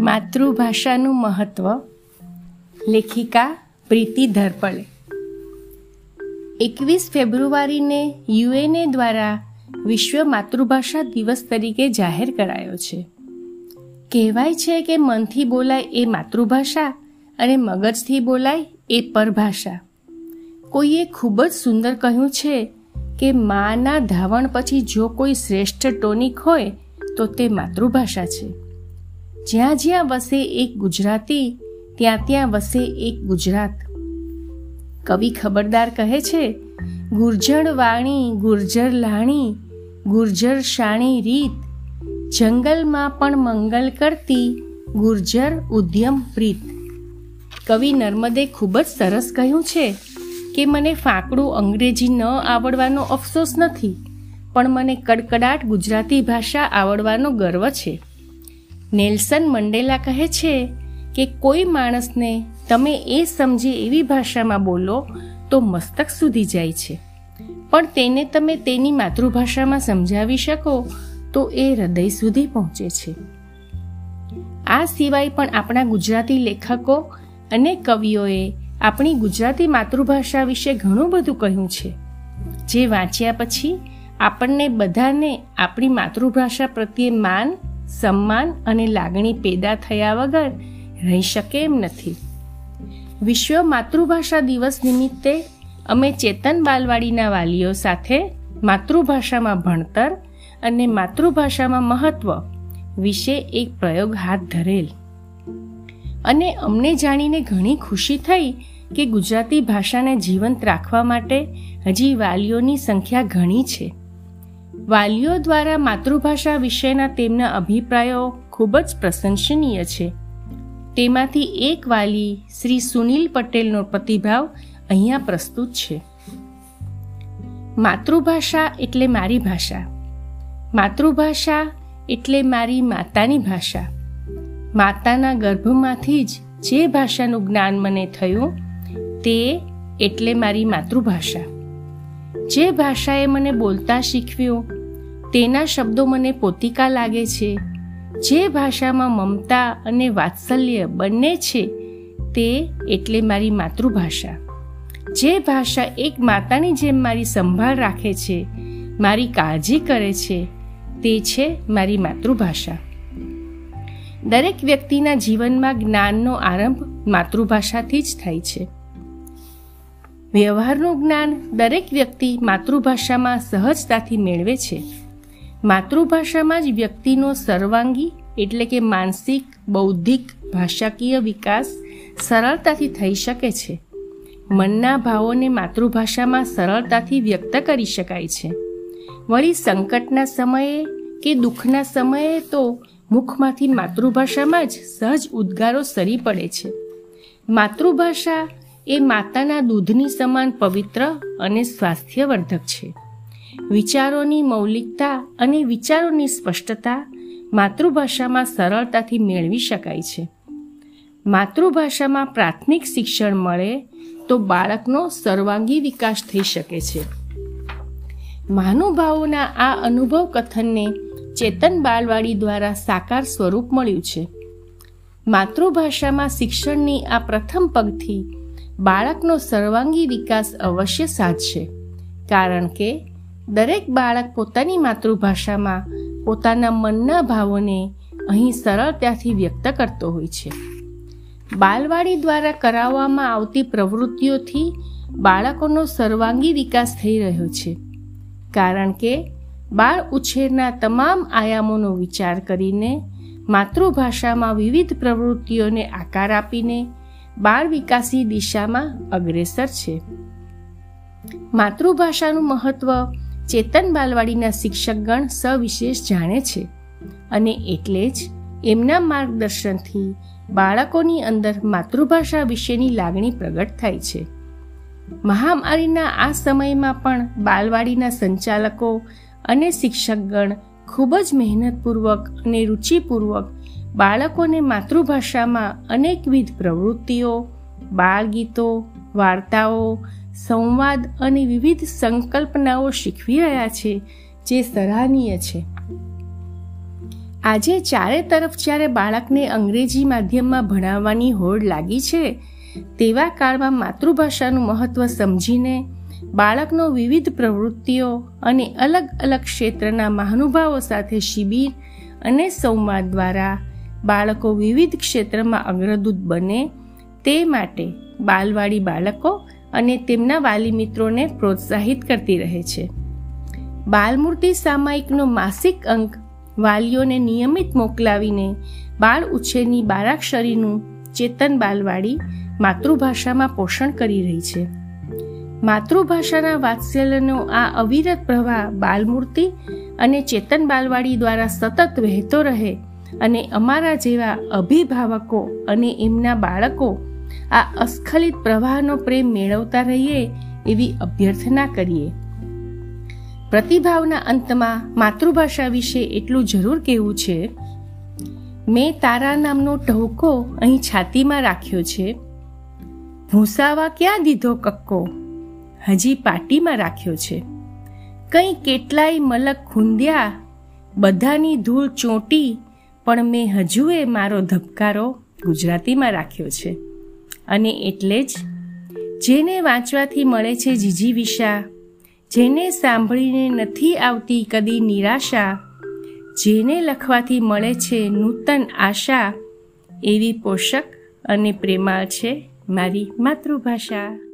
માતૃભાષાનું મહત્વ, લેખિકા પ્રીતિ ધરપળે. એકવીસ ફેબ્રુઆરીને યુએનએ દ્વારા વિશ્વ માતૃભાષા દિવસ તરીકે જાહેર કરાયો છે. કહેવાય છે કે મનથી બોલાય એ માતૃભાષા અને મગજથી બોલાય એ પરભાષા. કોઈએ ખૂબ જ સુંદર કહ્યું છે કે માના ધાવણ પછી જો કોઈ શ્રેષ્ઠ ટોનિક હોય તો તે માતૃભાષા છે. જ્યાં જ્યાં વસે એક ગુજરાતી, ત્યાં ત્યાં વસે એક ગુજરાત. કવિ ખબરદાર કહે છે, ગુર્જર વાણી, ગુર્જર લાણી, ગુર્જર શાણી રીત. જંગલમાં પણ મંગલ કરતી, ગુર્જર ઉદ્યમ પ્રીત. કવિ નર્મદે ખૂબ જ સરસ કહ્યું છે કે, મને ફાંકડું અંગ્રેજી ન આવડવાનો અફસોસ નથી, પણ મને કડકડાટ ગુજરાતી ભાષા આવડવાનો ગર્વ છે. નેલ્સન મંડેલા કહે છે કે કોઈ માણસને તમે એ સમજે એવી ભાષામાં બોલો તો મસ્તક સુધી જાય છે. પણ તેને તમે તેની માતૃભાષામાં સમજાવી શકો તો એ હૃદય સુધી પહોંચે છે. આ સિવાય પણ આપણા ગુજરાતી લેખકો અને કવિઓએ આપણી ગુજરાતી માતૃભાષા વિશે ઘણું બધું કહ્યું છે. જે વાંચ્યા પછી આપણને બધાને આપણી માતૃભાષા પ્રત્યે માન સન્માન અને લાગણી પેદા થયા વગર રહી શકે એમ નથી. વિશ્વ માતૃભાષા દિવસ નિમિત્તે અમે ચેતન બાલવાડીના વાલીઓ સાથે માતૃભાષામાં ભણતર અને માતૃભાષામાં મહત્વ વિશે એક પ્રયોગ હાથ ધરેલ. અને અમને જાણીને ઘણી ખુશી થઈ કે ગુજરાતી ભાષાને જીવંત રાખવા માટે હજી વાલીઓની સંખ્યા ઘણી છે. વાલીઓ દ્વારા માતૃભાષા વિશેના તેમના અભિપ્રાયો ખૂબ જ પ્રશંસનીય છે. તેમાંથી એક વાલી શ્રી સુનિલ પટેલનો પ્રતિભાવ અહીંયા પ્રસ્તુત છે. માતૃભાષા એટલે મારી ભાષા. માતૃભાષા એટલે મારી માતાની ભાષા. માતાના ગર્ભમાંથી જ જે ભાષાનું જ્ઞાન મને થયું તે એટલે મારી માતૃભાષા. જે ભાષાએ મને બોલતા શીખવ્યો, તેના શબ્દો મને પોતિકા લાગે છે. જે ભાષામાં મમતા અને વાત્સલ્ય બંને છે, તે એટલે મારી માતૃભાષા. જે ભાષા એક માતાની જેમ મારી સંભાળ રાખે છે, મારી કાળજી કરે છે, તે છે મારી માતૃભાષા. દરેક વ્યક્તિના જીવનમાં જ્ઞાનનો આરંભ માતૃભાષાથી જ થાય છે. વ્યવહારનું જ્ઞાન દરેક વ્યક્તિ માતૃભાષામાં સહજતાથી મેળવે છે. માતૃભાષામાં જ વ્યક્તિનો સર્વાંગી એટલે કે માનસિક, બૌદ્ધિક, ભાષાકીય વિકાસ સરળતાથી થઈ શકે છે. મનના ભાવોને માતૃભાષામાં સરળતાથી વ્યક્ત કરી શકાય છે. વળી સંકટના સમયે કે દુઃખના સમયે તો મુખમાંથી માતૃભાષામાં જ સહજ ઉદ્ગારો સરી પડે છે. માતૃભાષા એ માતાના દૂધની સમાન પવિત્ર અને સ્વાસ્થ્યવર્ધક છે. વિચારોની મૌલિકતા અને વિચારોની સ્પષ્ટતા માતૃભાષામાં સરળતાથી મેળવી શકાય છે. માતૃભાષામાં પ્રાથમિક શિક્ષણ મળે તો બાળકનો સર્વાંગી વિકાસ થઈ શકે છે. મહાનુભાવોના આ અનુભવ કથનને ચેતન બાલવાડી દ્વારા સાકાર સ્વરૂપ મળ્યું છે. માતૃભાષામાં શિક્ષણની આ પ્રથમ પગથી બાળકનો સર્વાંગી વિકાસ અવશ્ય સાધશે. કારણ કે, દરેક બાળક પોતાની માતૃભાષામાં પોતાના મનના ભાવોને અહીં સરળતાથી વ્યક્ત કરતો હોય છે. બાલવાડી દ્વારા કરાવવામાં આવતી પ્રવૃત્તિઓથી બાળકોનો સર્વાંગી વિકાસ થઈ રહ્યો છે. કારણ કે, બાળ ઉછેરના તમામ આયામોનો વિચાર કરીને માતૃભાષામાં વિવિધ પ્રવૃત્તિઓને આકાર આપીને બાળ વિકાસી દિશામાં અગ્રેસર છે. માતૃભાષાનું મહત્વ ચેતન બાલવાડીના શિક્ષકગણ સવિશેષ જાણે છે અને એટલે જ એમના માર્ગદર્શનથી બાળકોની અંદર માતૃભાષા વિશેની લાગણી પ્રગટ થાય છે. મહામારીના આ સમયમાં પણ બાલવાડીના સંચાલકો અને શિક્ષકગણ ખૂબ જ મહેનતપૂર્વક અને રુચિપૂર્વક બાળકોને માતૃભાષામાં અનેકવિધ પ્રવૃત્તિઓ, બાળગીતો, વાર્તાઓ, સંવાદ અને વિવિધ સંકલ્પનાઓ શીખવી રહ્યા છે, જે સરાહનીય છે. આજે ચારે તરફ જ્યારે બાળકને અંગ્રેજી માધ્યમમાં ભણાવવાની હોડ લાગી છે, તેવા કાળમાં માતૃભાષાનું મહત્વ સમજીને બાળકનો વિવિધ પ્રવૃત્તિઓ અને અલગ અલગ ક્ષેત્રના મહાનુભાવો સાથે શિબિર અને સંવાદ દ્વારા બાળકો વિવિધ ક્ષેત્રમાં અગ્રદૂત બને તે માટે બાલવાડી બાળકો અને તેમના વાલી મિત્રોને પ્રોત્સાહિત કરતી રહે છે. બાલમૂર્તિ સામાયિકનો માસિક અંક વાલીઓને નિયમિત મોકલાવીને બાળ ઉછેરની બારાક્ષરીનું ચેતન બાલવાડી માતૃભાષામાં પોષણ કરી રહી છે. માતૃભાષાના વાત્સલ્યનો આ અવિરત પ્રવાહ બાલમૂર્તિ અને ચેતન બાલવાડી દ્વારા સતત વહેતો રહે અને અમારા જેવા અભિભાવકો અને એમના બાળકો આ અસ્ખલિત પ્રવાહનો પ્રેમ મેળવતા રહીએ એવી અભ્યર્થના કરીએ. પ્રતિભાવના અંતમાં માતૃભાષા વિશે એટલું જરૂર કહેવું છે, મેં તારા નામનો ટહુકો અહીં છાતીમાં રાખ્યો છે. ભૂસાવા ક્યાં દીધો કક્કો? હજી પાટીમાં રાખ્યો છે. કંઈ કેટલાય મલક ખૂંદ્યા, બધાની ધૂળ ચોંટી પણ મેં હજુએ મારો ધબકારો ગુજરાતીમાં રાખ્યો છે. અને એટલે જ જેને વાંચવાથી મળે છે જીજી વિશા, જેને સાંભળીને નથી આવતી કદી નિરાશા, જેને લખવાથી મળે છે નૂતન આશા, એવી પોષક અને પ્રેમાળ છે મારી માતૃભાષા.